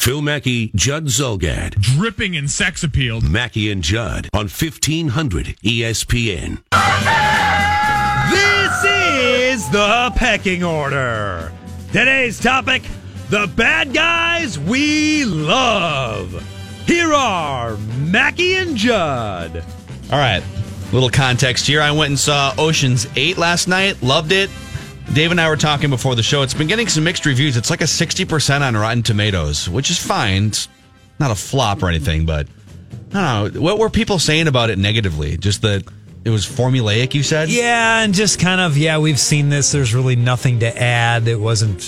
Phil Mackey, Judd Zulgad. dripping in sex appeal. Mackey and Judd on E 1500 ESPN. This is the pecking order. Today's topic the bad guys we love. Here are Mackey and Judd. All right, little context here. I went and saw Ocean's 8 last night, loved it. Dave and I were talking before the show. It's been getting some mixed reviews. It's like a 60% on Rotten Tomatoes, which is fine. It's not a flop or anything, but I don't know. What were people saying about it negatively? Just that it was formulaic, you said? Yeah, and just kind of, yeah, we've seen this. There's really nothing to add. It wasn't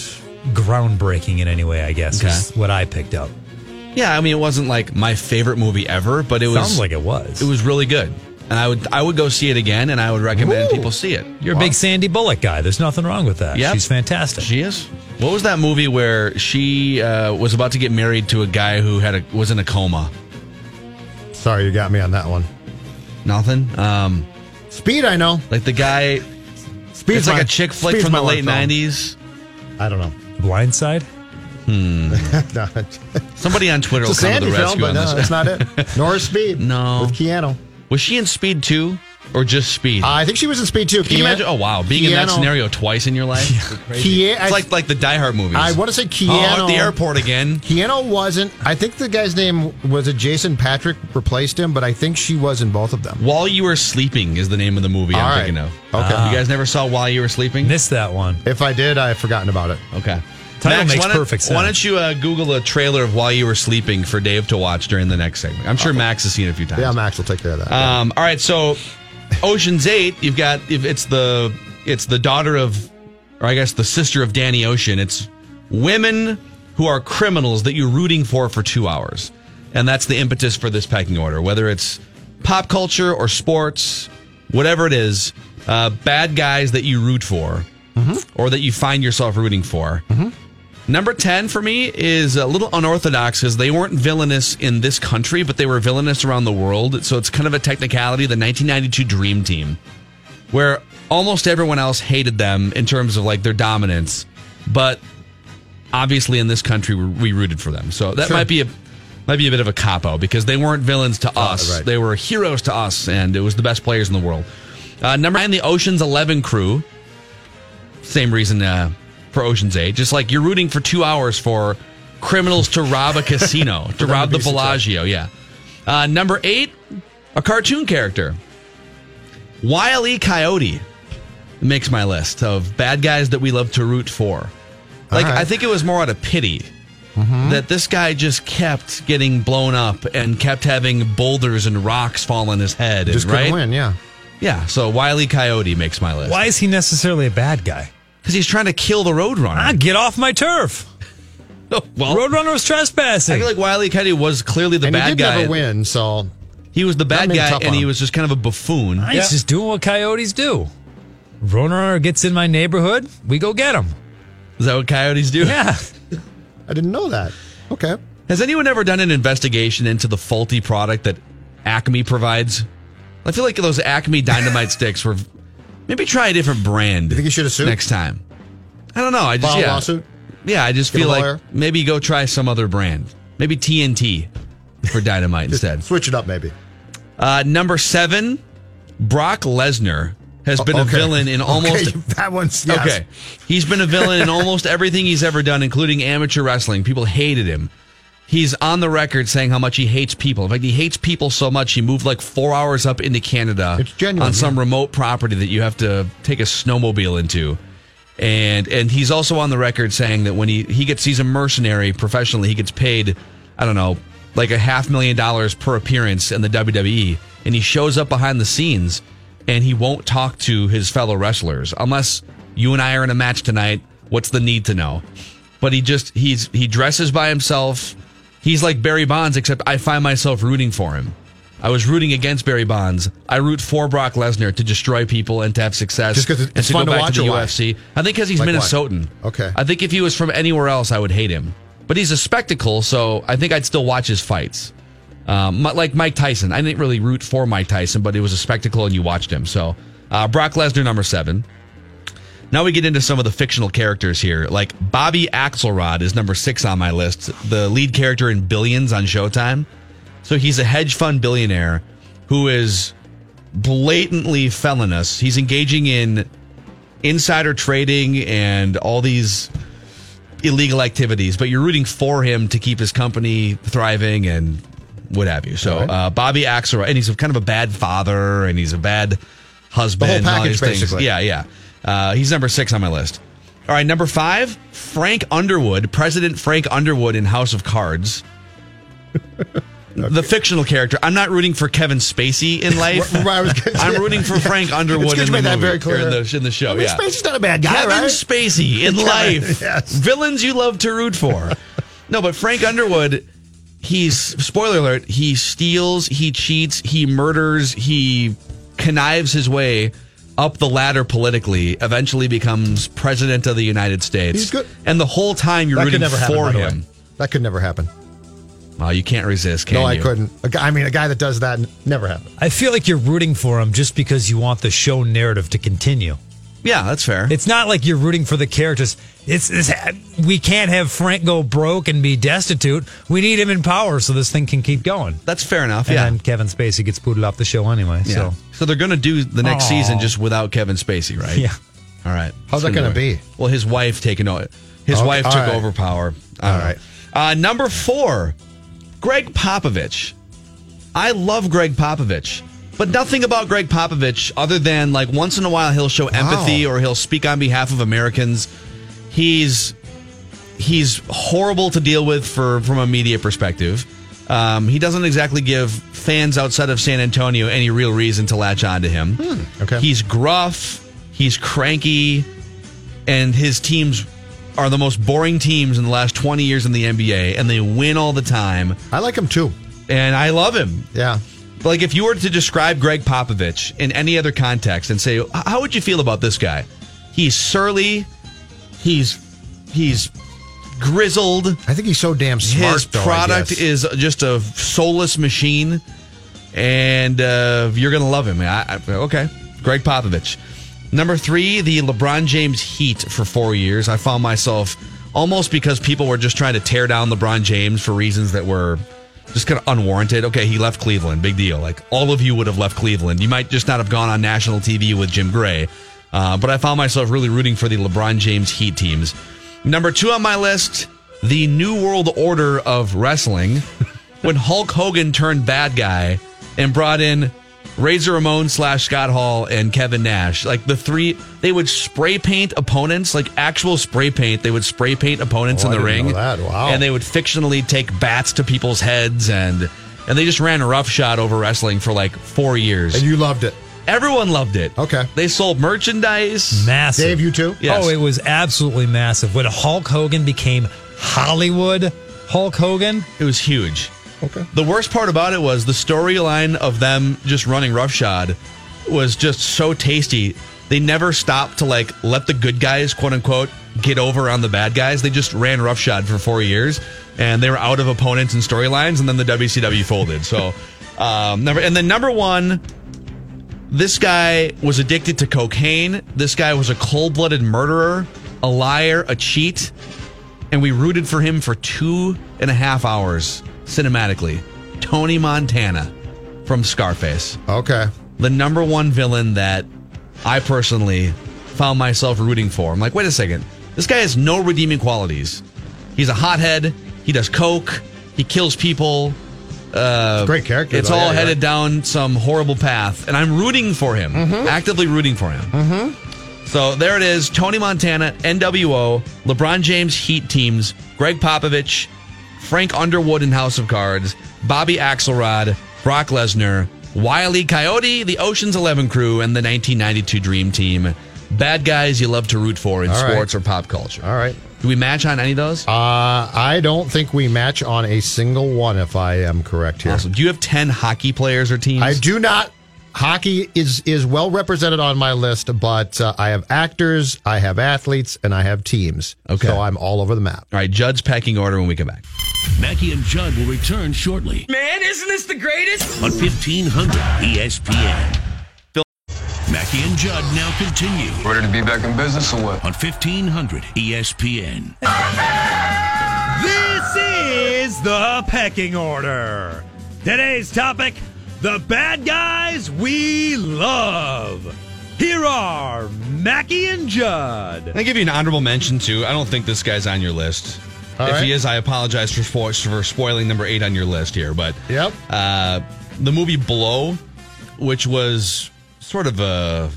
groundbreaking in any way, I guess, Okay. is what I picked up. Yeah, I mean, it wasn't like my favorite movie ever, but it was. Sounds like it was. It was really good. And I would I would go see it again, and I would recommend people see it. You're a big Sandy Bullock guy. There's nothing wrong with that. Yep. She's fantastic. She is. What was that movie where she uh, was about to get married to a guy who had a was in a coma? Sorry, you got me on that one. Nothing. Um, Speed, I know. like the guy. Speed's it's like my- a chick flick Speed's from the late '90s. I don't know. Blindside? No, Somebody on Twitter it's will a come to the film, but no, that's not it. Nor is Speed. No. With Keanu. Was she in Speed two or just Speed? Uh, I think she was in Speed 2. Can you imagine? Oh wow, being in that scenario twice in your life. Keanu, It's like like the Die Hard movies. I want to say Oh, at the airport again. Keanu wasn't. I think the guy's name was it Jason Patric replaced him, but I think she was in both of them. While You Were Sleeping is the name of the movie All I'm right. thinking of. Okay. You guys never saw While You Were Sleeping? Missed that one. If I did, I've forgotten about it. Okay. Title makes why don't, perfect sense. Why don't you uh, Google a trailer of While You Were Sleeping for Dave to watch during the next segment? I'm sure Max has seen it a few times. Yeah, Max will take care of that. Um, all right, so Ocean's Eight, you've got if it's the it's the daughter of, or I guess the sister of Danny Ocean. It's women who are criminals that you're rooting for for two hours, and that's the impetus for this pecking order. Whether it's pop culture or sports, whatever it is, uh, bad guys that you root for, or that you find yourself rooting for. Number 10 for me is a little unorthodox because they weren't villainous in this country, but they were villainous around the world. So it's kind of a technicality the 1992 Dream Team, where almost everyone else hated them in terms of like their dominance. But obviously in this country, we rooted for them. So that Sure. might be a. Might be a bit of a cop out because they weren't villains to us. right. They were heroes to us, and it was the best players in the world. Uh, number nine, the Ocean's Eleven crew. Same reason uh, for Ocean's Eight. Just like you're rooting for two hours for criminals to rob a casino, to rob the be successful. Bellagio. Yeah. Uh, number eight, a cartoon character. Wile E. Coyote makes my list of bad guys that we love to root for. Like, right. I think it was more out of pity that this guy just kept getting blown up and kept having boulders and rocks fall on his head. Just and, couldn't right? win. Yeah. Yeah. So Wile E. Coyote makes my list. Why is he necessarily a bad guy? Because he's trying to kill the Roadrunner. Ah, get off my turf. well, Roadrunner was trespassing. I feel like Wiley. Coyote was clearly the and bad he did guy. never win, so He was the bad guy, and he was just kind of a buffoon. He's just doing what coyotes do. Roadrunner gets in my neighborhood, we go get him. Is that what coyotes do? Yeah. I didn't know that. Okay. Has anyone ever done an investigation into the faulty product that Acme provides? I feel like those Acme dynamite sticks were. Maybe try a different brand. You think you should have sued? next time? I don't know. I just File yeah, lawsuit? yeah. I just Get feel a like maybe go try some other brand. Maybe TNT for dynamite instead. Switch it up, maybe. Uh, number seven, Brock Lesnar has been Okay. a villain in almost Okay, that one's yes. Okay. He's been a villain in almost everything he's ever done, including amateur wrestling. People hated him. He's on the record saying how much he hates people. In fact, he hates people so much he moved like four hours up into Canada It's genuine, on some yeah. remote property that you have to take a snowmobile into. And and he's also on the record saying that when he, he gets he's a mercenary professionally, he gets paid, I don't know, like a half million dollars per appearance in the WWE. And he shows up behind the scenes and he won't talk to his fellow wrestlers unless you and I are in a match tonight. What's the need to know? But he just he's he dresses by himself. He's like Barry Bonds, except I find myself rooting for him. I was rooting against Barry Bonds. I root for Brock Lesnar to destroy people and to have success. Just 'cause it's to fun go to back watch to the why? UFC. I think because he's Like why? Minnesotan. Okay. I think if he was from anywhere else, I would hate him. But he's a spectacle, so I think I'd still watch his fights. Um, like Mike Tyson. I didn't really root for Mike Tyson, but it was a spectacle and you watched him. So uh, Brock Lesnar, number seven. Now we get into some of the fictional characters here. Like Bobby Axelrod is number six on my list, the lead character in Billions on Showtime. So he's a hedge fund billionaire who is blatantly felonious. He's engaging in insider trading and all these illegal activities, but you're rooting for him to keep his company thriving and what have you. So uh, Bobby Axelrod, and he's a, kind of a bad father, and he's a bad husband. The whole package, these basically. Yeah, yeah. Uh, he's number six on my list. All right, number five, Frank Underwood, President Frank Underwood in House of Cards. The fictional character. I'm not rooting for Kevin Spacey in life. I was gonna say- I'm rooting for Frank Underwood in the that movie, very clear. in the, in the show. I mean, yeah, Spacey's not a bad guy, Kevin right? Spacey in Kevin, life. yes. Villains you love to root for. no, but Frank Underwood, he's spoiler alert, he steals, he cheats, he murders, he connives his way up the ladder politically, eventually becomes president of the United States. He's good. And the whole time you're That rooting never happen, for by him. That could never happen. Well, you can't resist, can you? no, you? I couldn't. A guy, I mean, a guy that does that never happened. I feel like you're rooting for him just because you want the show narrative to continue. Yeah, that's fair. It's not like you're rooting for the characters. It's, it's we can't have Frank go broke and be destitute. We need him in power so this thing can keep going. that's fair enough. And yeah. and Kevin Spacey gets booted off the show anyway. yeah. So So they're going to do the next Aw. season just without Kevin Spacey, right? yeah. All right. How's that gonna be? Well, his wife taking over. His Okay, wife all took right. over power. I All don't right. Uh, number four, Gregg Popovich. I love Gregg Popovich, but nothing about Gregg Popovich other than like once in a while he'll show empathy or he'll speak on behalf of Americans. He's he's horrible to deal with for from a media perspective. Um, he doesn't exactly give fans outside of San Antonio any real reason to latch on to him. okay. He's gruff, he's cranky, and his teams are the most boring teams in the last 20 years in the NBA, and they win all the time. I like him too. And I love him. Yeah. Like, if you were to describe Gregg Popovich in any other context and say, how would you feel about this guy? He's surly, he's he's grizzled. I think he's so damn smart. His though, product is just a soulless machine, and uh, you're gonna love him. I, I, okay, Gregg Popovich. Number three, the LeBron James Heat for four years. I found myself almost because people were just trying to tear down LeBron James for reasons that were just kind of unwarranted. Okay, he left Cleveland, big deal. Like all of you would have left Cleveland. You might just not have gone on national TV with Jim Gray. Uh, but I found myself really rooting for the LeBron James Heat teams. Number two on my list, the New World Order of Wrestling, when Hulk Hogan turned bad guy and brought in Razor Ramon slash Scott Hall and Kevin Nash. Like the three, they would spray paint opponents, like actual spray paint. They would spray paint opponents Oh, in the ring. Wow. And they would fictionally take bats to people's heads and and they just ran roughshod over wrestling for like four years. And you loved it. Everyone loved it. Okay. They sold merchandise. Massive. Dave, you too? Yes. Oh, it was absolutely massive. When Hulk Hogan became Hollywood Hulk Hogan, It was huge. Okay. The worst part about it was the storyline of them just running roughshod was just so tasty. They never stopped to like let the good guys, quote unquote, get over on the bad guys. They just ran roughshod for four years, and they were out of opponents and storylines, and then the WCW folded. So, um, number and then number one, this guy was addicted to cocaine. This guy was a cold blooded murderer, a liar, a cheat. And we rooted for him for two and a half hours cinematically. Tony Montana from Scarface. Okay. The number one villain that I personally found myself rooting for. I'm like, wait a second, this guy has no redeeming qualities. He's a hothead. He does coke. He kills people. Uh, Great character. It's though. all Yeah, headed right. down some horrible path, and I'm rooting for him, actively rooting for him. Mm-hmm. So there it is: Tony Montana, NWO, LeBron James Heat teams, Gregg Popovich, Frank Underwood in House of Cards, Bobby Axelrod, Brock Lesnar, Wiley Coyote, the Ocean's Eleven crew, and the 1992 Dream Team. Bad guys you love to root for in All right. sports or pop culture. All right. Do we match on any of those? Uh, I don't think we match on a single one, if I am correct here. Awesome. Do you have 10 hockey players or teams? I do not. Hockey is is well represented on my list, but uh, I have actors, I have athletes, and I have teams. Okay. so I'm all over the map. All right, Judd's pecking order when we come back. Mackey and Judd will return shortly. Man, isn't this the greatest? on 1500 ESPN. Mackey and Judd now continue Ready to be back in business or what? on 1500 ESPN. This is the pecking order. Today's topic the bad guys we love. Here are Mackey and Judd. I give you an honorable mention too. I don't think this guy's on your list. All if right. he is, I apologize for, spo- for spoiling number eight on your list here. But Yep. uh, the movie Blow, which was sort of a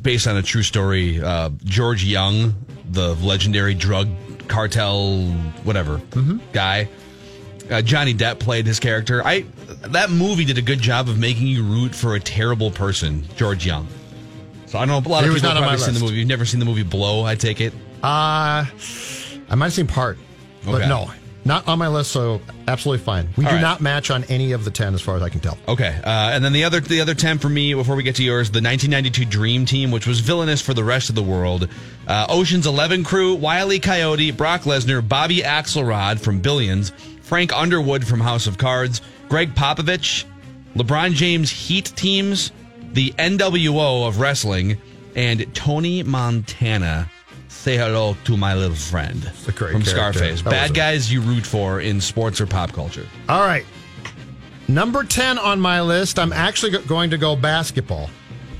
based on a true story. Uh, George Young, the legendary drug cartel, whatever guy. Uh, Johnny Depp played his character. I that movie did a good job of making you root for a terrible person, George Young. So I know a lot of was people have probably seen the movie. You've never seen the movie Blow, I take it. Uh, I might have seen part, but Okay. no, not on my list. So absolutely fine. We All do right. not match on any of the ten, as far as I can tell. Okay, uh, and then the other the other ten for me before we get to yours, the 1992 Dream Team, which was villainous for the rest of the world. Uh, Ocean's Eleven crew, Wiley Coyote, Brock Lesnar, Bobby Axelrod from Billions, Frank Underwood from House of Cards, Gregg Popovich, LeBron James Heat teams, the NWO of wrestling, and Tony Montana. Say hello to my little friend a great from character. Scarface. That Bad guys you root for in sports or pop culture. All right. Number 10 on my list, I'm actually going to go basketball.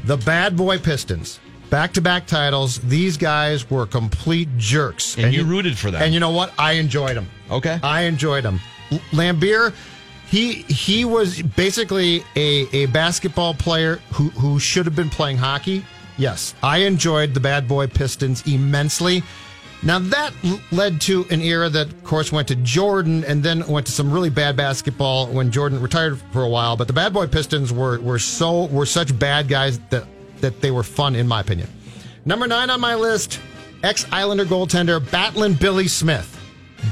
The Bad Boy Pistons. Back to back titles. These guys were complete jerks. And you rooted for them. And you know what? I enjoyed them. Okay. I enjoyed them. Laimbeer, he he was basically a, a basketball player who, who should have been playing hockey. Yes, I enjoyed the Bad Boy Pistons immensely. Now that led to an era that, of course, went to Jordan and then went to some really bad basketball when Jordan retired for a while. But the Bad Boy Pistons were were so were such bad guys that that they were fun, in my opinion. Number nine on my list, ex Islander goaltender Battlin' Billy Smith.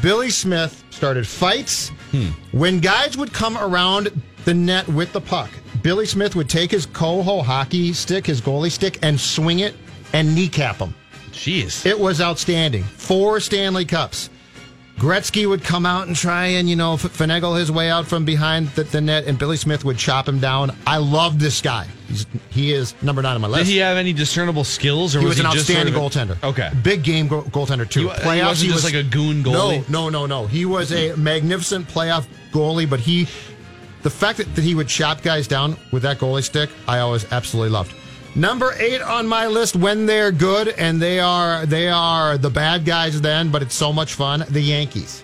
Billy Smith started fights. Hmm. When guys would come around the net with the puck, Billy Smith would take his Koho hockey stick, his goalie stick, and swing it and kneecap him. Jeez. It was outstanding. Four Stanley Cups. Gretzky would come out and try and, you know, finagle his way out from behind the, the net, and Billy Smith would chop him down. I love this guy. He's, he is number nine on my list. Did he have any discernible skills, or He was, was, an he just sort outstanding of a- goaltender. Okay. Big game go- goaltender, too. He- he wasn't just like a goon goalie? No, no, no, no. He was a magnificent playoff goalie, but he, the fact that, that he would chop guys down with that goalie stick, I always absolutely loved. Number eight on my list when they're good, and they are they are the bad guys then, but it's so much fun. The Yankees.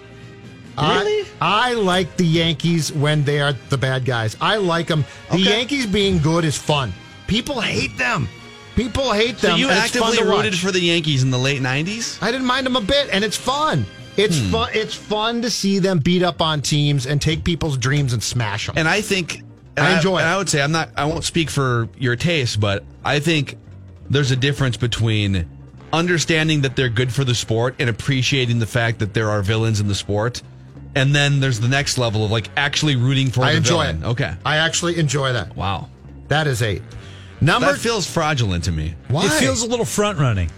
Really? I, I like the Yankees when they are the bad guys. I like them. The Okay. Yankees being good is fun. People hate them. People hate So them. you it's fun actively rooted watch. for the Yankees in the late '90s? I didn't mind them a bit, and it's fun. It's Hmm. fun. It's fun to see them beat up on teams and take people's dreams and smash them. And I think and I enjoy it. And I would say I'm not. I won't speak for your taste, but I think there's a difference between understanding that they're good for the sport and appreciating the fact that there are villains in the sport. And then there's the next level of like actually rooting for I the enjoy villain. it. Okay. I actually enjoy that. Wow. That is eight. Number. That feels fraudulent to me. why? It feels a little front running.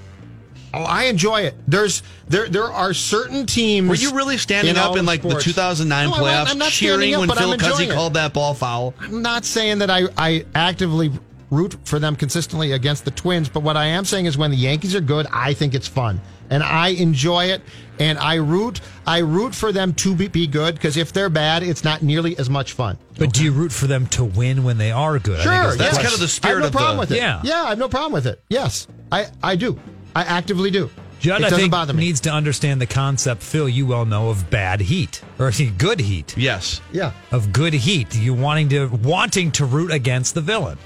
Oh, I enjoy it. There's there there are certain teams. Were you really standing in up in like sports- the 2009 No, I'm not- playoffs I'm not cheering up, when Phil Cuzzi enjoying it. called that ball foul? I'm not saying that I, I actively root for them consistently against the Twins, but what I am saying is when the Yankees are good, I think it's fun. And I enjoy it and I root I root for them to be, be good because if they're bad, it's not nearly as much fun. But do you root for them to win when they are good? I think Sure, is That's yes. kind of the spirit I have no of problem the- with it. Yeah. yeah, I have no problem with it. Yes, I I do. I actively do. Judd, it I think, bother me. needs to understand the concept, Phil, you well know, of bad heat. Or actually, good heat. Yes. yeah, Of good heat. You wanting to wanting to root against the villain.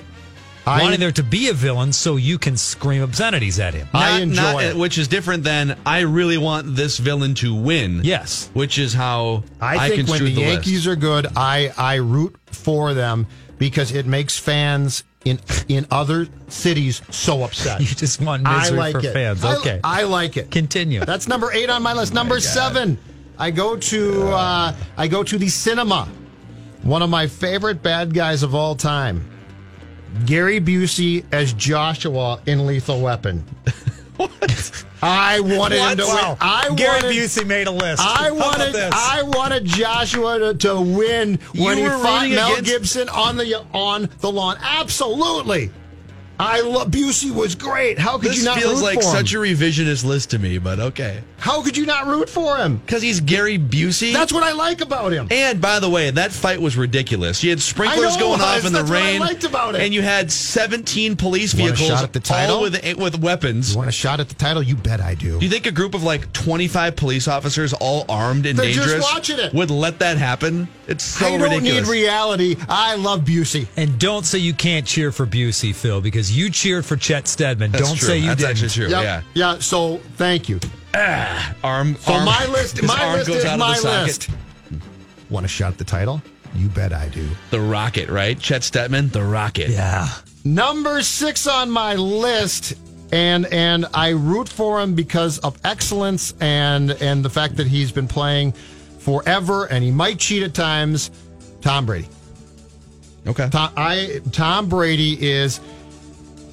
I- wanting there to be a villain so you can scream obscenities at him. I Not- enjoy not- it. Which is different than I really want this villain to win. Yes. Which is how I, I think when the, the, Yankees list. are good, I I root for them because it makes fans in in other cities so upset. You just want I misery like for it. fans. Okay. I, like it. Continue. That's number eight on my list. Number seven, I go to uh, I go to the cinema. One of my favorite bad guys of all time, Gary Busey as Joshua in Lethal Weapon. I wanted him to win. I Gary wanted, Busey made a list. I wanted? I wanted Joshua to, to win when You he fought Mel against- Gibson on the on the lawn. Absolutely. I love Busey was great. How could This you not feels root like for such a revisionist list to me, but okay. How could you not root for him? Because he's Gary Busey. That's what I like about him. And by the way, that fight was ridiculous. You had sprinklers know going off was. in the That's what I rain, liked about it. and you had 17 police You want a vehicles, shot at the title? all with eh, with weapons. You want a shot at the title? You bet I do. Do you think a group of like 25 police officers, all armed and They're just dangerous, watching it. would let that happen? It's so I don't ridiculous. need reality. I love Busey. And don't say you can't cheer for Busey, Phil, because you cheered for Chet Steadman. That's don't true. say you That's didn't. actually true. Yep. Yeah. Yeah. So thank you. Ah, Arm. So arm- my list. My arm list goes is out of the my list. Want a shot at the title? You bet I do. The Rocket, right? Chet Steadman, the Rocket. Yeah. Number six on my list, and and I root for him because of excellence and and the fact that he's been playing forever, and he might cheat at times. Tom Brady. Okay. Tom, I Tom Brady is.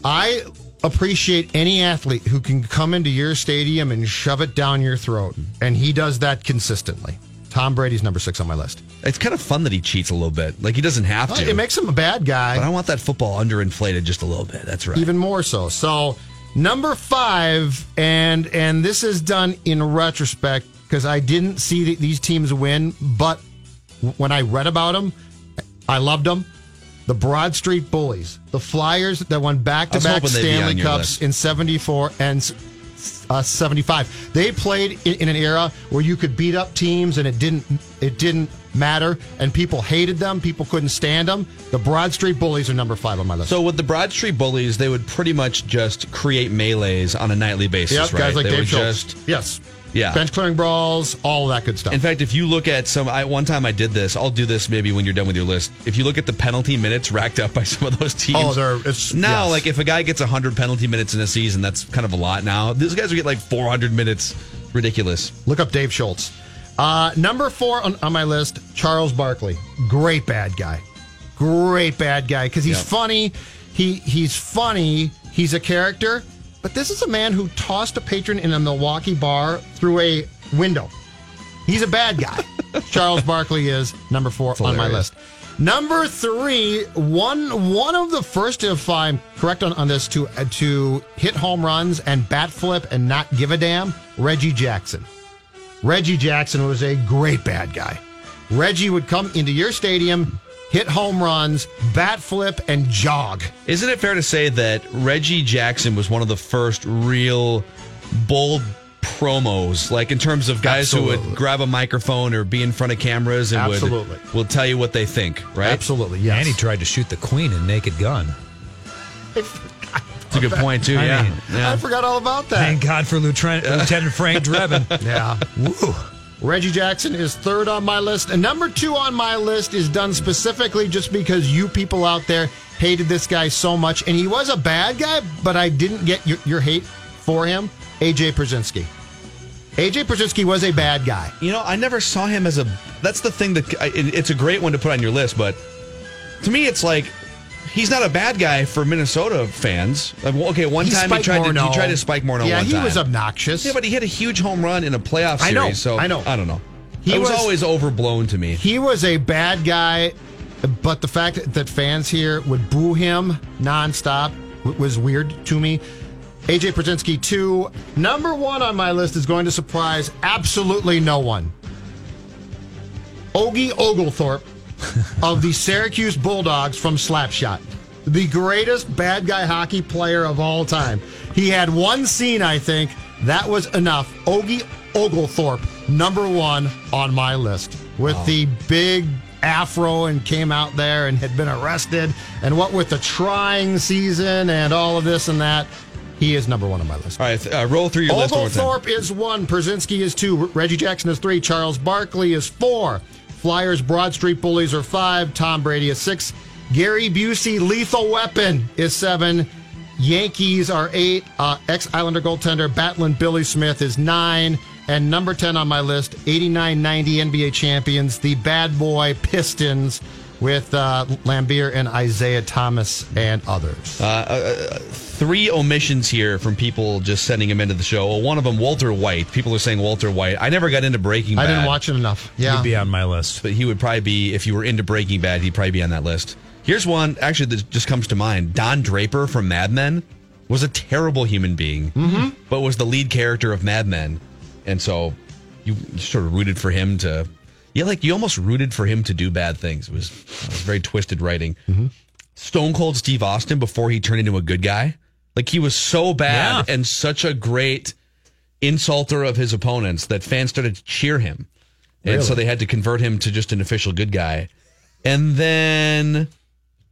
I appreciate any athlete who can come into your stadium and shove it down your throat, and he does that consistently. Tom Brady's number six on my list. It's kind of fun that he cheats a little bit. Like he doesn't have to. It makes him a bad guy. but I want that football underinflated just a little bit. That's right. even more so. So number five, and and this is done in retrospect because I didn't see th- these teams win, but when I read about them, I loved them. The Broad Street Bullies, the Flyers that won back-to-back I was hoping they'd be on Stanley Cups list. in '74 and uh, '75. They played in, in an era where you could beat up teams and it didn't it didn't matter, and people hated them. People couldn't stand them. The Broad Street Bullies are number five on my list. So with the Broad Street Bullies, they would pretty much just create melees on a nightly basis, Yep, right? guys like they Dave would Schultz. just yes. Yeah. Bench clearing brawls, all that good stuff. In fact, if you look at some, I, one time I did this. I'll do this maybe when you're done with your list. If you look at the penalty minutes racked up by some of those teams, Oh, they're- it's- now yes. like if a guy gets 100 penalty minutes in a season, that's kind of a lot. Now these guys are getting like 400 minutes. Ridiculous. Look up Dave Schultz. Uh, number four on, on my list, Charles Barkley. Great bad guy. Great bad guy because he's Yep. funny. He he's funny. He's a character. But this is a man who tossed a patron in a Milwaukee bar through a window. He's a bad guy. Charles Barkley is number four on my list. Number three, one one of the first, if I'm correct on, on this, to uh, to hit home runs and bat flip and not give a damn, Reggie Jackson. Reggie Jackson was a great bad guy. Reggie would come into your stadium, hit home runs, bat flip, and jog. Isn't it fair to say that Reggie Jackson was one of the first real bold promos, like in terms of guys who would grab a microphone or be in front of cameras and Absolutely. would will tell you what they think, right? Absolutely, yes. And he tried to shoot the queen in Naked Gun. That's a good point too. I yeah, mean, yeah. I forgot all about that. Thank God for Lieutenant, Lieutenant Frank Drebin. Yeah. Woo. Reggie Jackson is third on my list. And number two on my list is done specifically just because you people out there hated this guy so much. And he was a bad guy, but I didn't get your, your hate for him. AJ Pierzynski. AJ Pierzynski was a bad guy. You know, I never saw him as a. That's the thing that it's a great one to put on your list, but to me, it's like he's not a bad guy for Minnesota fans. Okay, one He time he tried to he tried to spike Morneau. Yeah, one he time. was obnoxious. Yeah, but he hit a huge home run in a playoff series. I know, So I know. I don't know. He was, was- always overblown to me. he was a bad guy but the fact that fans here would boo him nonstop was weird to me. AJ Pierzynski, two. Number one on my list is going to surprise absolutely no one. Ogie Oglethorpe of the Syracuse Bulldogs from Slapshot. The greatest bad guy hockey player of all time. He had one scene, I think. That was enough. Ogie Oglethorpe, number one on my list. With the big afro and came out there and had been arrested. And what with the trying season and all of this and that, he is number one on my list. All right, uh, roll through your list. Oglethorpe is one. Pierzynski is two. Reggie Jackson is three. Charles Barkley is four. Flyers Broad Street Bullies are five. Tom Brady is six. Gary Busey Lethal Weapon is seven. Yankees are eight. Uh, Ex Islander goaltender Battlin' Billy Smith is nine. And number 10 on my list, 89 90 NBA champions, the bad boy Pistons with uh, Laimbeer and Isiah Thomas and others. Uh, uh, three omissions here from people just sending him into the show. Well, one of them, Walter White. People are saying Walter White. I never got into Breaking Bad. I didn't watch it enough. Yeah. He'd be on my list. but he would probably be if you were into Breaking Bad, he'd probably be on that list. Here's one actually that just comes to mind. Don Draper from Mad Men was a terrible human being, Mm-hmm. but was the lead character of Mad Men, and so you, you sort of rooted for him to. Yeah, like you almost rooted for him to do bad things. It was, it was very twisted writing. Mm-hmm. Stone Cold Steve Austin before he turned into a good guy. Like he was so bad Yeah. and such a great insulter of his opponents that fans started to cheer him. And so they had to convert him to just an official good guy. And then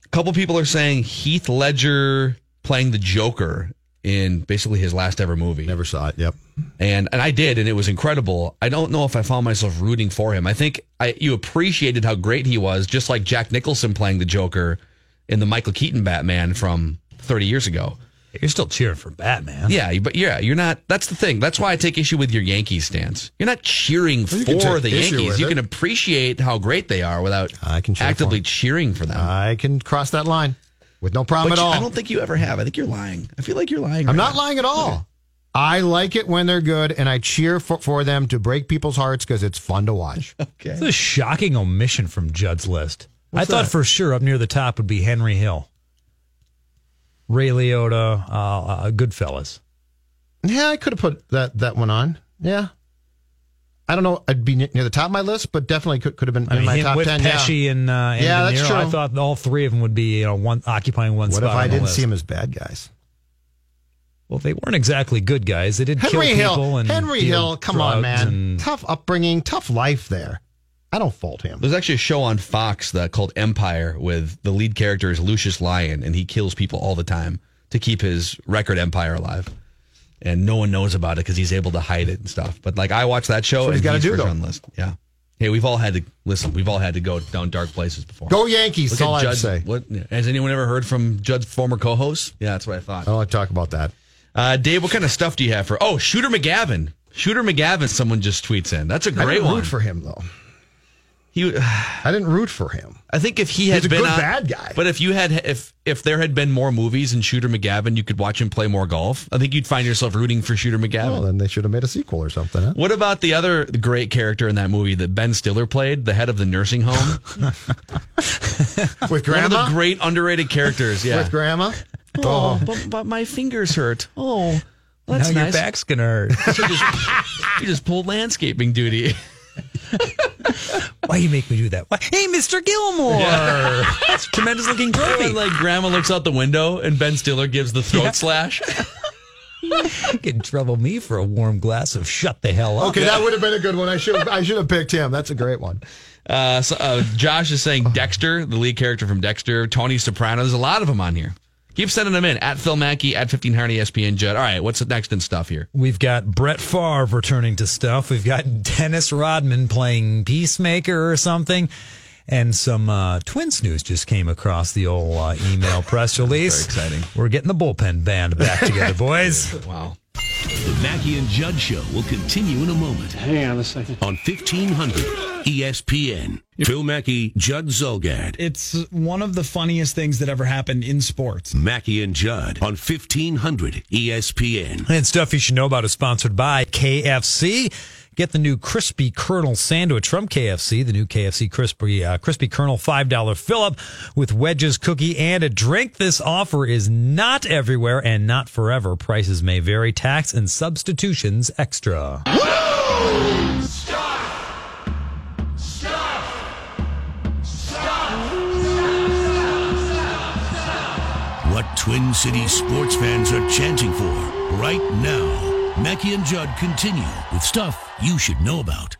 a couple people are saying Heath Ledger playing the Joker in basically his last ever movie. Never saw it. Yep. And and I did, and it was incredible. I don't know if I found myself rooting for him. I think I you appreciated how great he was, just like Jack Nicholson playing the Joker in the Michael Keaton Batman from 30 years ago. You're still cheering for Batman. Yeah, but yeah, you're not. That's the thing. That's why I take issue with your Yankees stance. You're not cheering you for the Yankees. You it. can appreciate how great they are without I can cheer actively them. cheering for them. I can cross that line with no problem but at all. I don't think you ever have. I think you're lying. I feel like you're lying. I'm right not now. lying at all. I like it when they're good, and I cheer for, for them to break people's hearts because it's fun to watch. It's a shocking omission from Judd's list. I thought that? for sure up near the top would be Henry Hill, Ray Liotta, uh, uh, Goodfellas. yeah, I could have put that that one on. Yeah, I don't know. I'd be near the top of my list, but definitely could, could have been I in mean, my top with ten. Pesci yeah. and, uh, and Yeah, De that's true. I thought all three of them would be you know one occupying one What spot. What if I on didn't see them as bad guys? Well, they weren't exactly good guys. They did Henry kill Hill. people and Henry Hill. Come on, man. and- Tough upbringing, tough life there. I don't fault him. There's actually a show on Fox that called Empire with the lead character is Lucius Lyon, and he kills people all the time to keep his record empire alive. And no one knows about it because he's able to hide it and stuff. But like I watched that show, what he's gotta do, first though. on the list. Yeah. Hey, we've all had to listen. We've all had to go down dark places before. Go Yankees. Look That's all at I have Judd. say. What has anyone ever heard from Judd's former co-host? Yeah, that's what I thought. I don't want to talk about that. Uh, Dave, what kind of stuff do you have for? Oh, Shooter McGavin. Shooter McGavin. Someone just tweets in. That's a great didn't one. root for him though. he, I didn't root for him. I think if he had He's a been good on, bad guy. but if you had if if there had been more movies and Shooter McGavin, you could watch him play more golf. I think you'd find yourself rooting for Shooter McGavin. Well, then they should have made a sequel or something. Huh? what about the other great character in that movie that Ben Stiller played, the head of the nursing home? With One of grandma. the great underrated characters. Yeah. With grandma. Oh, but, but my fingers hurt. Oh, that's now nice. your back's gonna hurt. So just, you just pulled landscaping duty. Why you make me do that? Why? Hey, Mr. Gilmore, that's a tremendous looking When, trophy. like grandma looks out the window and Ben Stiller gives the throat slash. Can trouble me for a warm glass of shut the hell up. Okay, that would have been a good one. I should I should have picked him. That's a great one. Uh, so, uh, Josh is saying Dexter, the lead character from Dexter, Tony Soprano. There's a lot of them on here. Keep sending them in at Phil Mackey at 1500 ESPN Judd. All right, what's the next in stuff here? We've got Brett Favre returning to stuff. We've got Dennis Rodman playing Peacemaker or something. And some uh, Twins news just came across the old uh, email press release. Very exciting. We're getting the bullpen band back together, boys. Wow. The Mackey and Judd Show will continue in a moment. Hang on a second. On E 1500 ESPN. Phil Mackey, Judd Zulgad. It's one of the funniest things that ever happened in sports. Mackey and Judd on E 1500 ESPN. And stuff you should know about is sponsored by KFC. Get the new crispy kernel sandwich from KFC. The new KFC crispy uh, crispy kernel five dollar fill up with wedges, cookie, and a drink. This offer is not everywhere and not forever. Prices may vary. Tax and substitutions extra. What Twin Cities sports fans are chanting for right now. Mackey and Judd continue with stuff you should know about.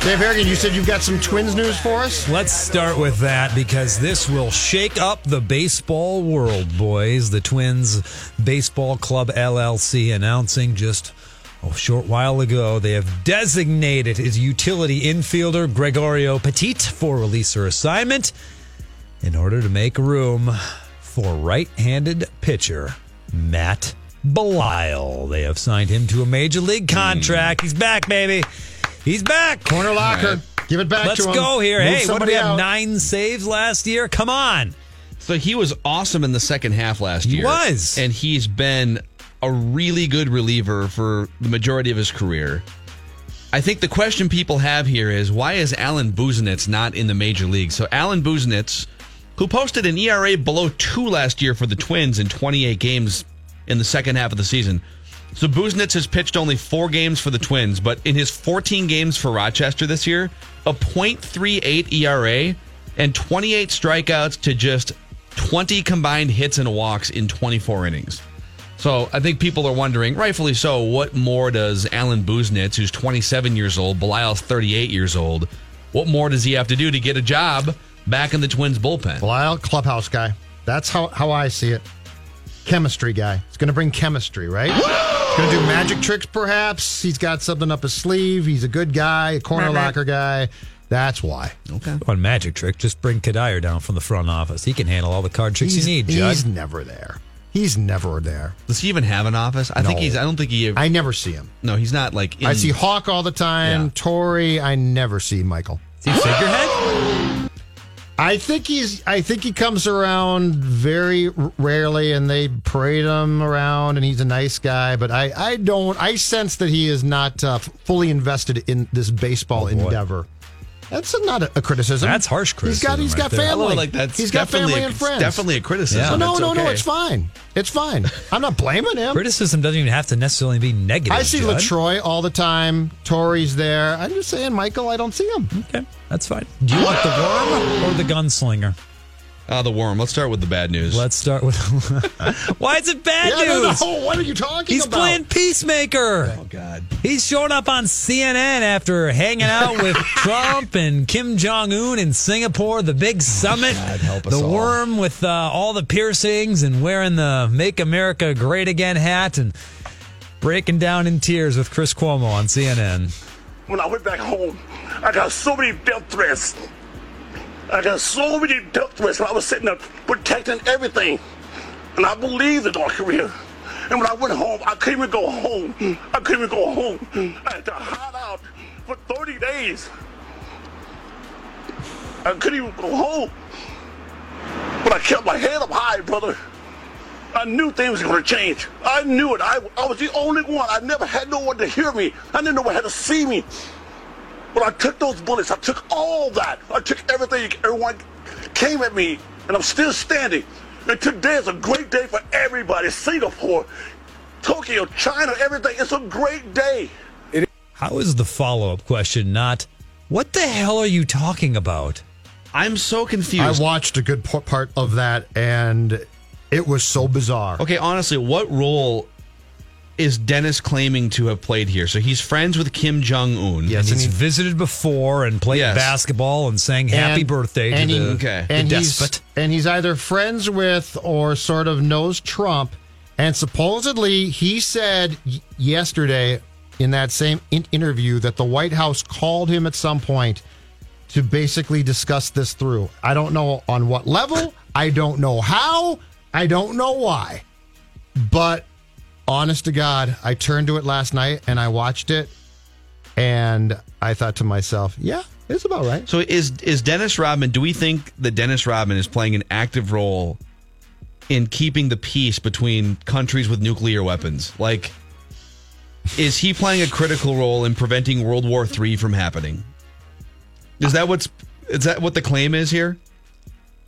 Dave Harrigan, you said you've got some Twins news for us? Let's start with that because this will shake up the baseball world, boys. The Twins Baseball Club LLC announcing just a short while ago they have designated his utility infielder Gregorio Petit for release or assignment in order to make room for right-handed pitcher Matt Belisle. They have signed him to a major league hmm. contract. He's back, baby. He's back. Corner locker. Give it back Let's to him. go here. Move hey, what did somebody we have? out. Nine saves last year? Come on. So he was awesome in the second half last He year. was. And he's been a really good reliever for the majority of his career. I think the question people have here is why is Alan Busenitz not in the major leagues? So Alan Busenitz, who posted an ERA below two last year for the Twins in 28 games in the second half of the season. So Busenitz has pitched only four games for the Twins, but in his 14 games for Rochester this year, a .38 ERA and 28 strikeouts to just 20 combined hits and walks in 24 innings. So I think people are wondering, rightfully so, what more does Alan Busenitz, who's 27 years old, Belisle's 38 years old, what more does he have to do to get a job back in the Twins bullpen? Lyle, clubhouse guy. That's how, how I see it. Chemistry guy. It's going to bring chemistry, right? He's going to do magic tricks, perhaps. He's got something up his sleeve. He's a good guy, a corner locker guy. That's why. Okay. One magic trick, just bring Cuddyer down from the front office. He can handle all the card tricks He's, you need, Judd. he's never there. He's never there. Does he even have an office? I think No. he's. I don't think he. I never see him. no, he's not like. In, I see Hawk all the time. Yeah. Torii, I never see Michael. Is he figurehead? I think he's. I think he comes around very rarely, and they parade him around, and he's a nice guy. But I, I don't. I sense that he is not uh, fully invested in this baseball endeavor. That's not a, a criticism. That's harsh criticism. He's got. criticism He's right got there. family. Like that's he's got family a, and friends. Definitely a criticism. Yeah. No, It's no, no. It's fine. It's fine. I'm not blaming him. Criticism doesn't even have to necessarily be negative. I see Judd. Latroy all the time. Torii's there. I'm just saying, Michael. I don't see him. Okay, that's fine. Do you want the worm or the gunslinger? Uh, the worm. Let's start with the bad news. Let's start with. Why is it bad Yeah, news? no. What are you talking about? He's about? playing Peacemaker. oh God. He's showing up on CNN after hanging out with Trump and Kim Jong Un in Singapore, the big summit. help us the all. worm with uh, all the piercings and wearing the "Make America Great Again" hat and breaking down in tears with Chris Cuomo on CNN. when I went back home, I got so many death threats. I got so many death threats, and I was sitting there protecting everything. And I believed in North Korea. And when I went home, I couldn't even go home. I couldn't even go home. I had to hide out for 30 days. I couldn't even go home. But I kept my head up high, brother. I knew things were going to change. I knew it. I, I was the only one. I never had no one to hear me. I didn't know one had to see me. But I took those bullets. I took all that. I took everything. Everyone came at me, and I'm still standing. And today is a great day for everybody. Singapore, Tokyo, China, everything. It's a great day. How is the follow up question not? What the hell are you talking about? I'm so confused. I watched a good part of that, and it was so bizarre. okay, honestly, what role is Dennis claiming to have played here? So he's friends with Kim Jong Un. Yes, and and he's he- visited before and played Yes. basketball and sang happy And- birthday to and he- the, Okay. the and he's, and he's either friends with or sort of knows Trump. And supposedly, he said yesterday in that same in- interview that the White House called him at some point to basically discuss this through. I don't know on what level. I don't know how. I don't know why. But honest to God, I turned to it last night and I watched it, and I thought to myself, "Yeah, it's about right." So is is Dennis Rodman? Do we think that Dennis Rodman is playing an active role in keeping the peace between countries with nuclear weapons? Like, is he playing a critical role in preventing World War III from happening? Is that what's is that what the claim is here?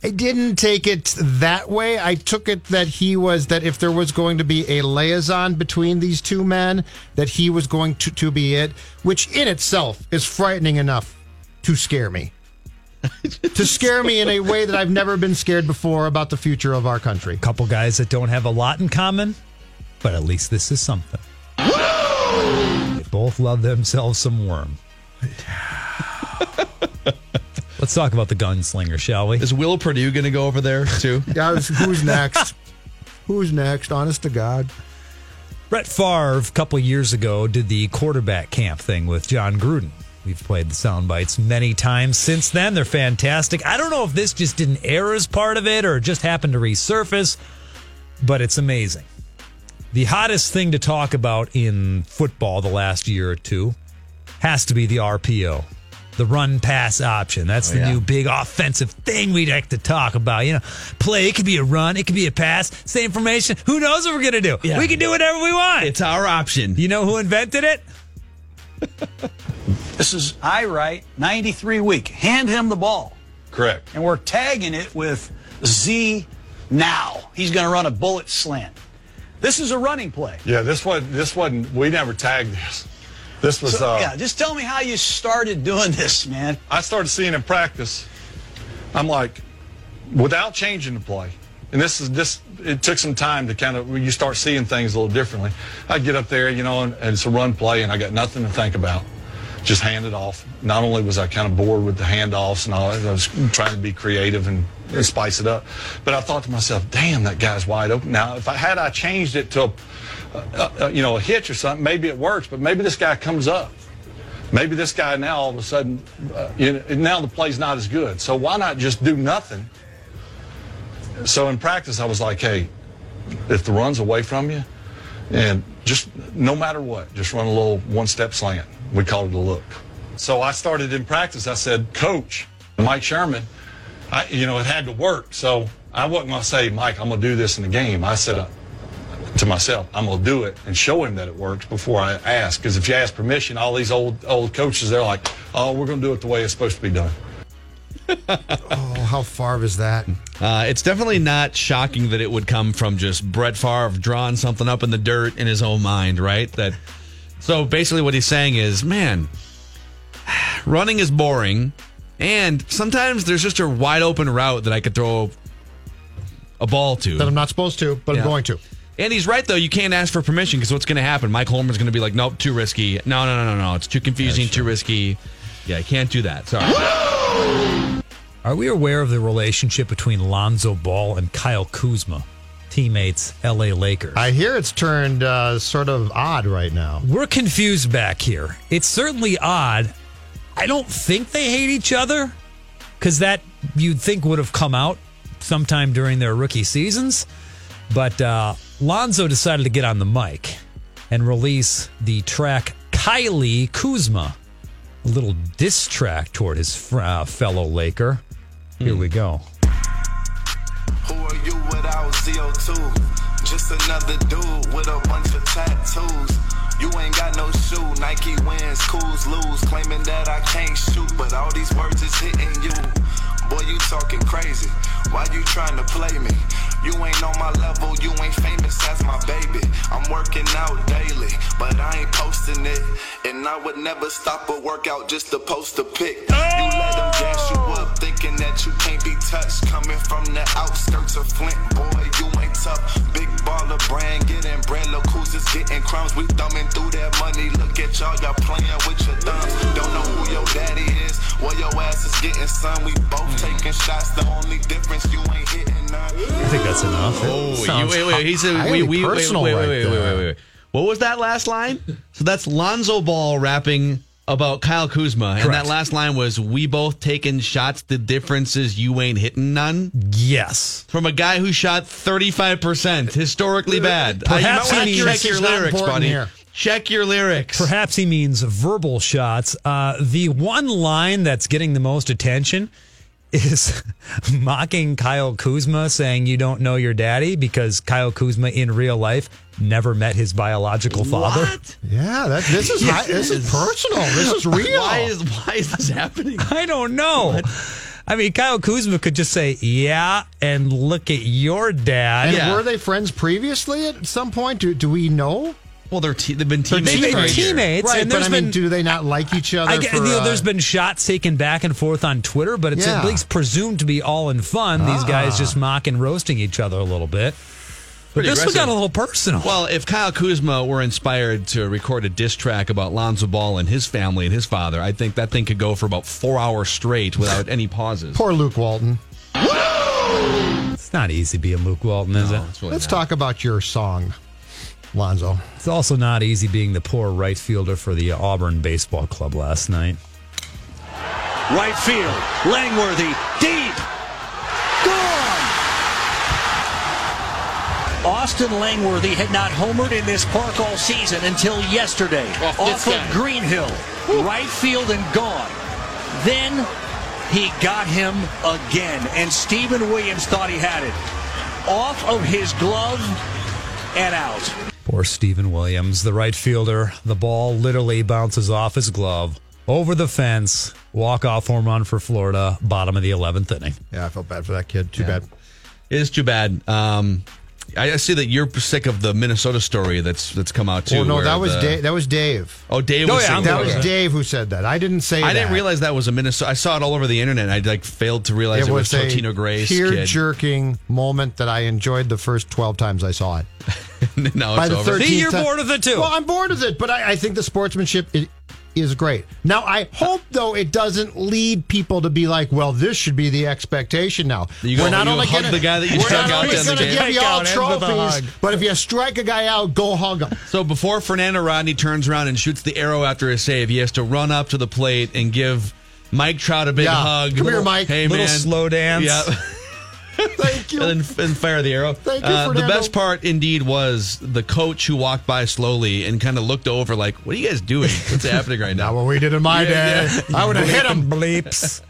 I didn't take it that way. I took it that he was that if there was going to be a liaison between these two men, that he was going to, to be it, which in itself is frightening enough to scare me. to scare me in a way that I've never been scared before about the future of our country. couple guys that don't have a lot in common, but at least this is something. they both love themselves some worm. Let's talk about the gunslinger, shall we? Is Will Purdue going to go over there too? Yeah, who's next? who's next? Honest to God. Brett Favre, a couple years ago, did the quarterback camp thing with Jon Gruden. We've played the sound bites many times since then. They're fantastic. I don't know if this just didn't air as part of it or just happened to resurface, but it's amazing. The hottest thing to talk about in football the last year or two has to be the RPO, the run pass option. That's oh, the new big offensive thing we'd like to talk about. You know, play, it could be a run, it could be a pass, same formation. Who knows what we're going to do? Yeah. We can do whatever we want. It's our option. You know who invented it? This is I write 93 week. Hand him the ball. Correct. And we're tagging it with Z now. He's going to run a bullet slant. This is a running play. Yeah, this wasn't. This wasn't. We never tagged this. This was. So, uh, yeah, just tell me how you started doing this, man. I started seeing in practice. I'm like, without changing the play, and this is this. It took some time to kind of you start seeing things a little differently. I get up there, you know, and, and it's a run play, and I got nothing to think about. Just hand it off. Not only was I kind of bored with the handoffs and all, that, I was trying to be creative and, and spice it up. But I thought to myself, "Damn, that guy's wide open." Now, if I had I changed it to, a, uh, uh, you know, a hitch or something, maybe it works. But maybe this guy comes up maybe this guy now all of a sudden, uh, you know, now the play's not as good. So why not just do nothing? So in practice, I was like, hey, if the run's away from you, and just no matter what, just run a little one step slant. We call it a look. So I started in practice. I said, Coach, Mike Sherman, I, you know, it had to work. So I wasn't going to say, Mike, I'm going to do this in the game. I said, uh, to myself, I'm going to do it and show him that it works before I ask. Because if you ask permission, all these old old coaches, they're like, oh, we're going to do it the way it's supposed to be done. Oh, how far is that? Uh, it's definitely not shocking that it would come from just Brett Favre drawing something up in the dirt in his own mind, right? That so basically what he's saying is, man, running is boring, and sometimes there's just a wide open route that I could throw a ball to. That I'm not supposed to, but Yeah. I'm going to. And he's right though. You can't ask for permission because what's going to happen? Mike Holmgren's going to be like, "Nope, too risky. No, no, no, no, no. It's too confusing, too risky. Yeah, I can't do that. Sorry." Are we aware of the relationship between Lonzo Ball and Kyle Kuzma, teammates, LA Lakers? I hear it's turned uh, sort of odd right now. We're confused back here. It's certainly odd. I don't think they hate each other because that you'd think would have come out sometime during their rookie seasons. But uh, Lonzo decided to get on the mic and release the track Kylie Kuzma, a little diss track toward his fr- uh, fellow Laker. Here we go. Who are you without ZO2? Just another dude with a bunch of tattoos. You ain't got no shoe. Nike wins, cools lose. Claiming that I can't shoot, but all these words is hitting you. Boy, you talking crazy. Why you trying to play me? You ain't on my level, I would never stop a workout just to post a pic. You let them gas you up, thinking that you can't be touched. Coming from the outskirts of Flint, boy, you ain't tough. Big baller brand, getting bread, look who's just getting crumbs. We thumbing through that money. Look at y'all, y'all playing with your thumbs. Don't know who your daddy is. Well, your ass is getting son. We both hmm. taking shots. The only difference, you ain't hitting none. I think that's enough. Oh, you, sounds wait, wait. He said, we, we, wait, personal wait, wait, right wait, wait, there. wait, wait. What was that last line? So that's Lonzo Ball rapping about Kyle Kuzma, and that last line was, "We both taking shots. The difference is you ain't hitting none." Yes. From a guy who shot thirty five percent, historically bad. Uh, Perhaps you might he wanna check your This is not lyrics, buddy. here. Check your lyrics. Perhaps he means verbal shots. Uh, the one line that's getting the most attention is mocking Kyle Kuzma, saying you don't know your daddy because Kyle Kuzma in real life never met his biological father. Yeah, that, this is high, this is personal. This is real. Why is why is this happening? I don't know. I mean, Kyle Kuzma could just say, "Yeah," and look at your dad. and Yeah. were they friends previously at some point? Do, do we know? Well, they're te- they've been teammates. teammates. for a year. teammates, right, and but I mean, been- do they not like each other? I get, for, you know, uh, there's been shots taken back and forth on Twitter, but it's Yeah. at least presumed to be all in fun. These guys Ah. just mock and roasting each other a little bit. But Pretty this one got a little personal. Well, if Kyle Kuzma were inspired to record a diss track about Lonzo Ball and his family and his father, I think that thing could go for about four hours straight without any pauses. poor Luke Walton. it's not easy being Luke Walton, is it? Really Let's not. talk about your song, Lonzo. It's also not easy being the poor right fielder for the Auburn Baseball Club last night. Right field. Langworthy. Deep. Gone. Austin Langworthy had not homered in this park all season until yesterday. Off Off, this guy. of Green Hill. Right field and gone. Then he got him again. And Stephen Williams thought he had it. Off of his glove and out. Poor Stephen Williams, the right fielder. The ball literally bounces off his glove, over the fence, walk off home run for Florida, bottom of the 11th inning. Yeah, I felt bad for that kid. Too bad. It is too bad. Um, I I see that you're sick of the Minnesota story that's that's come out too. Oh no, that was the- Dave. That was Dave. Oh, Dave Oh, was yeah, sick I'm That was Dave who said that. I didn't say I that. didn't realize that was a Minnesota. I saw it all over the internet. I like failed to realize it, was, a Totino Grace kid. tear-jerking moment that I enjoyed the first twelve times I saw it. no, By it's the over. 13th See, you're time- bored with it, too. Well, I'm bored with it, but I, I think the sportsmanship i- is great. Now, I hope though it doesn't lead people to be like, "Well, this should be the expectation now." You go- we're not you only hug gonna, the guy that you we're struck not out only the other gonna day. give you all Strike out, end with a trophies, but if you strike a guy out, go hug him. So before Fernando Rodney turns around and shoots the arrow after a save, he has to run up to the plate and give Mike Trout a big Yeah. hug. Come here, Mike. Hey, Little man. slow dance. Yeah. Thank you. and then and fire the arrow. Thank you, Uh, the best part, indeed, was the coach who walked by slowly and kind of looked over, like, "What are you guys doing? What's happening right now?" Not what we did in my Yeah, day. I would have hit him. Bleeps.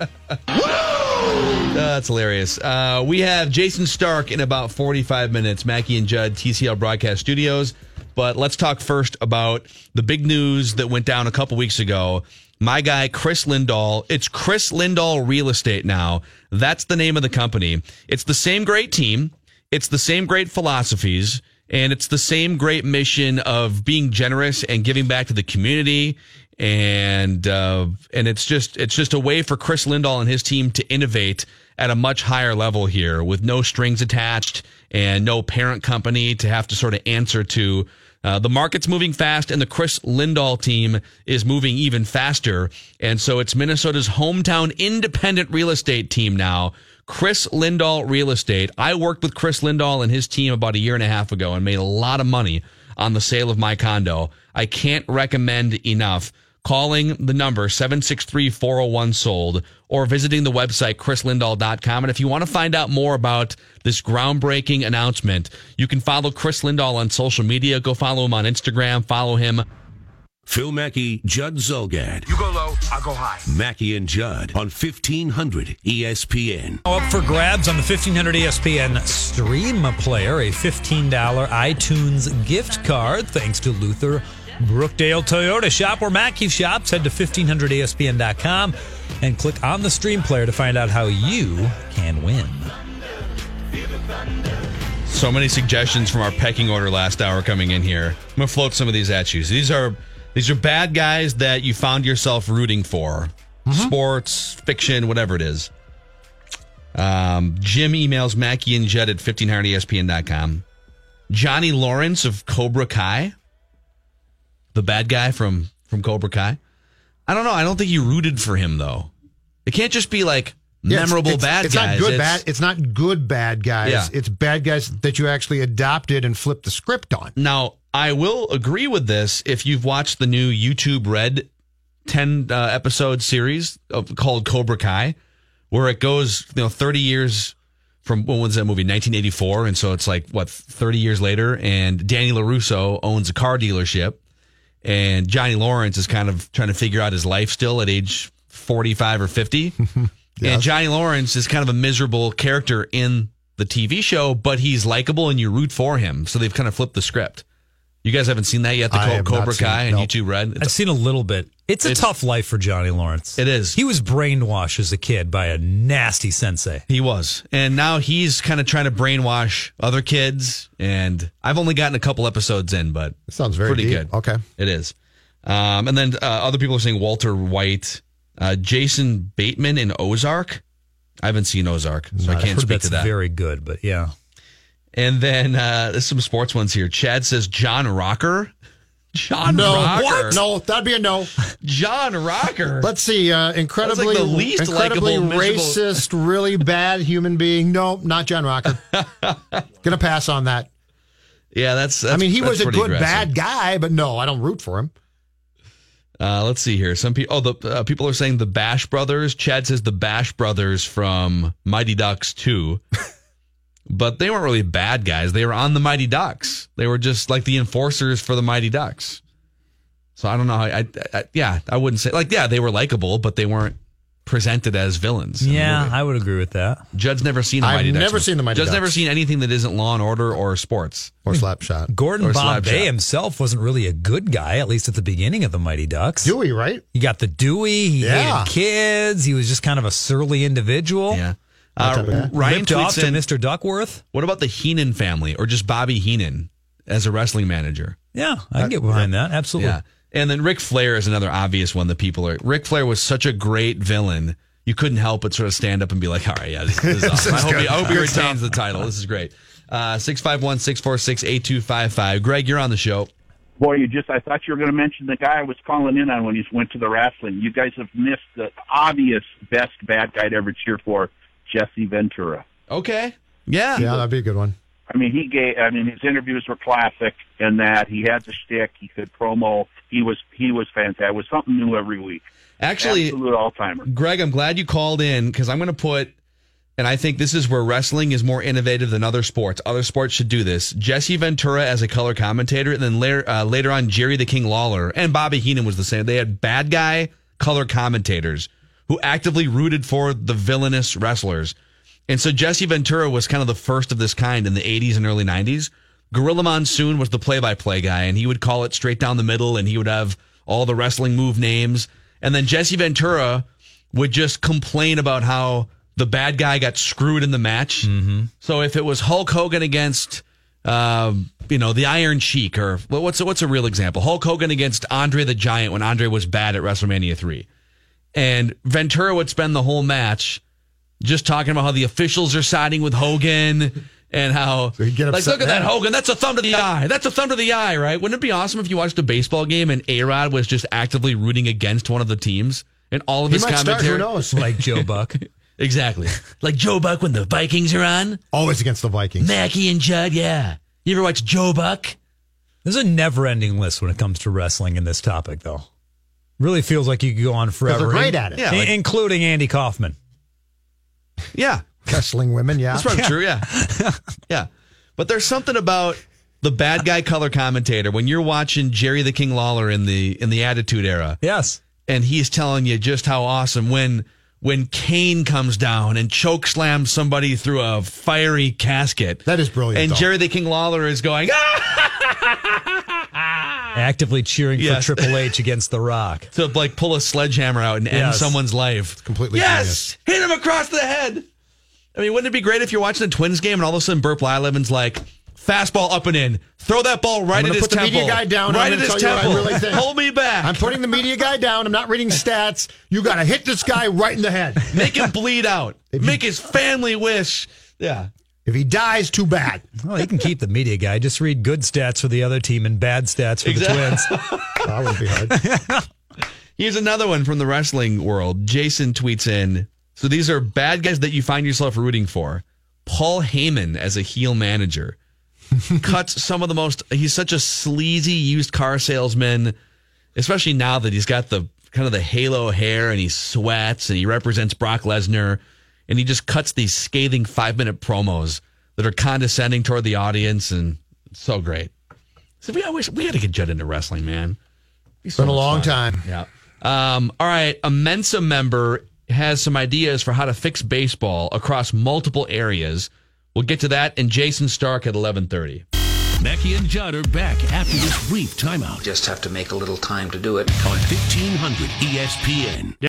Uh, that's hilarious. Uh, we have Jayson Stark in about 45 minutes, Mackey and Judd, TCL Broadcast Studios. But let's talk first about the big news that went down a couple weeks ago. My guy, Chris Lindahl. It's Chris Lindahl Real Estate now. That's the name of the company. It's the same great team. It's the same great philosophies. And it's the same great mission of being generous and giving back to the community. And, uh, and it's just, it's just a way for Chris Lindahl and his team to innovate at a much higher level here with no strings attached and no parent company to have to sort of answer to. Uh, the market's moving fast, and the Chris Lindahl team is moving even faster. And so it's Minnesota's hometown independent real estate team now. Chris Lindahl Real Estate. I worked with Chris Lindahl and his team about a year and a half ago and made a lot of money on the sale of my condo. I can't recommend enough calling the number 763-401 sold or visiting the website chrislindahl.com and if you want to find out more about this groundbreaking announcement you can follow chris lindahl on social media go follow him on instagram follow him Phil Mackey, Judd Zulgad. You go low, I go high. Mackey and Judd on E 1500 ESPN. Up for grabs on the 1500 ESPN Stream Player, a $15 iTunes gift card thanks to Luther Brookdale Toyota. Shop where Mackey shops. Head to 1500ESPN.com and click on the Stream Player to find out how you can win. so many suggestions from our pecking order last hour coming in here i'm gonna float some of these at you these are these are bad guys that you found yourself rooting for sports fiction whatever it is um, jim emails mackey and judd at 1500espn.com johnny lawrence of cobra kai the bad guy from from cobra kai i don't know i don't think you rooted for him though it can't just be like Yeah, it's- memorable it's, bad it's guys not good It's- bad. It's not good bad guys. Yeah. It's bad guys that you actually adopted and flipped the script on. Now, I will agree with this if you've watched the new YouTube Red 10 uh, episode series of, called Cobra Kai, where it goes, you know, 30 years from when was that movie? 1984. And so it's like, what, 30 years later? And Danny LaRusso owns a car dealership. And Johnny Lawrence is kind of trying to figure out his life still at age 45 or 50. And Johnny Lawrence is kind of a miserable character in the TV show, but he's likable and you root for him. So they've kind of flipped the script. You guys haven't seen that yet? The I Co- have not Cobra seen Kai it, and no. YouTube Red? I've seen a little bit. It's a It's- tough life for Johnny Lawrence. It is. He was brainwashed as a kid by a nasty sensei. He was. And now he's kind of trying to brainwash other kids. And I've only gotten a couple episodes in, but It sounds very pretty deep. good. Okay. It is. Um, and then uh, other people are saying Walter White, uh, Jason Bateman in Ozark. I haven't seen Ozark, so I I've can't heard speak that's to that. very good, but yeah. And then uh, there's some sports ones here. Chad says John Rocker. John no, Rocker. what? No, that'd be a no. John Rocker. Let's see. Uh, incredibly, the least incredibly likable, racist, really bad human being. No, not John Rocker. Gonna pass on that. Yeah, that's. that's I mean, he was a good aggressive. bad guy, but no, I don't root for him. Uh, let's see here. Some people. Oh, the uh, people are saying the Bash Brothers. Chad says the Bash Brothers from Mighty Ducks Two, but they weren't really bad guys. They were on the Mighty Ducks. They were just like the enforcers for the Mighty Ducks. So I don't know. How, I, I yeah, I wouldn't say like yeah they were likable, but they weren't presented as villains. Yeah. I would agree with that. Judd's never seen the I've Mighty Ducks. never seen the Mighty Judd's Ducks. never seen anything that isn't Law and Order or sports Or Slapshot. Gordon Or Bombay Slapshot. himself wasn't really a good guy, at least at the beginning of the Mighty Ducks. Dewey, right? You got the Dewey. He Yeah. hated kids. He was just kind of a surly individual. Yeah. Uh, type of guy. Ryan Ripped off tweets to in, Mr. Duckworth. What about the Heenan family or just Bobby Heenan as a wrestling manager? Yeah, I can get behind that. Absolutely. Yeah. And then Ric Flair is another obvious one that people are. Ric Flair was such a great villain. You couldn't help but sort of stand up and be like, all right, yeah, this, this is awesome. I hope, he, I hope he retains the title. This is great. Uh, 651 646 8255. Greg, you're on the show. Boy, you just, I thought you were going to mention the guy I was calling in on when he went to the wrestling. You guys have missed the obvious best bad guy to ever cheer for, Jesse Ventura. Okay. Yeah. Yeah, that'd be a good one. I mean, he gave, I mean, his interviews were classic in that he had the shtick, he could promo. He was, he was fantastic. It was something new every week. Actually, Absolute all timer. Greg, I'm glad you called in because I'm going to put, and I think this is where wrestling is more innovative than other sports. Other sports should do this. Jesse Ventura as a color commentator, and then later, uh, later on, Jerry the King Lawler and Bobby Heenan was the same. They had bad guy color commentators who actively rooted for the villainous wrestlers. And so Jesse Ventura was kind of the first of this kind in the 80s and early 90s. Gorilla Monsoon was the play by play guy, and he would call it straight down the middle, and he would have all the wrestling move names. And then Jesse Ventura would just complain about how the bad guy got screwed in the match. Mm-hmm. So if it was Hulk Hogan against, um, you know, the Iron Sheik, or what's what's a real example? Hulk Hogan against Andre the Giant when Andre was bad at WrestleMania three, and Ventura would spend the whole match just talking about how the officials are siding with Hogan. And how, he'd get like, look at that. Hogan. That's a thumb to the eye. That's a thumb to the eye, right? Wouldn't it be awesome if you watched a baseball game and A Rod was just actively rooting against one of the teams and all of He his might start. commentary? Who knows? Like Joe Buck. Exactly. like Joe Buck when the Vikings are on. Always against the Vikings. Mackey and Judd, yeah. You ever watch Joe Buck? There's a never ending list when it comes to wrestling in this topic, though. Really feels like you could go on forever. they're great in- at it. Yeah, in- like- including Andy Kaufman. Yeah. Wrestling women, yeah. That's probably true, yeah. yeah. But there's something about the bad guy color commentator when you're watching Jerry the King Lawler in the in the Attitude Era. Yes. and he's telling you just how awesome when when Kane comes down and choke slams somebody through a fiery casket. That is brilliant, And though. Jerry the King Lawler is going, ah! Actively cheering Yes. for Triple H against The Rock. to like pull a sledgehammer out and end Yes. someone's life. completely yes, hit him across the head. I mean, wouldn't it be great if you're watching a Twins game and all of a sudden Bert Blyleven's like, fastball up and in, throw that ball right I'm at gonna his put the temple, media guy down. right I'm at gonna his tell you what I temple. really think. Hold me back. I'm putting the media guy down. I'm not reading stats. You got to hit this guy right in the head. Make him bleed out. Make his family wish. Yeah. If he dies, too bad. Well, he can keep the media guy. Just read good stats for the other team and bad stats for Exactly. the Twins. That wouldn't be hard. Here's another one from the wrestling world. Jason tweets in. So these are bad guys that you find yourself rooting for. Paul Heyman as a heel manager cuts some of the most. He's such a sleazy used car salesman, especially now that he's got the kind of the halo hair and he sweats and he represents Brock Lesnar, and he just cuts these scathing five minute promos that are condescending toward the audience and so great. So we I we got to get Judd into wrestling, man. He's so been a long fun. time. Yeah. Um, all right, a Mensa member has some ideas for how to fix baseball across multiple areas. We'll get to that and Jayson Stark at eleven thirty. Mackey and Judd are back after this brief timeout. Just have to make a little time to do it. On 1500 ESPN.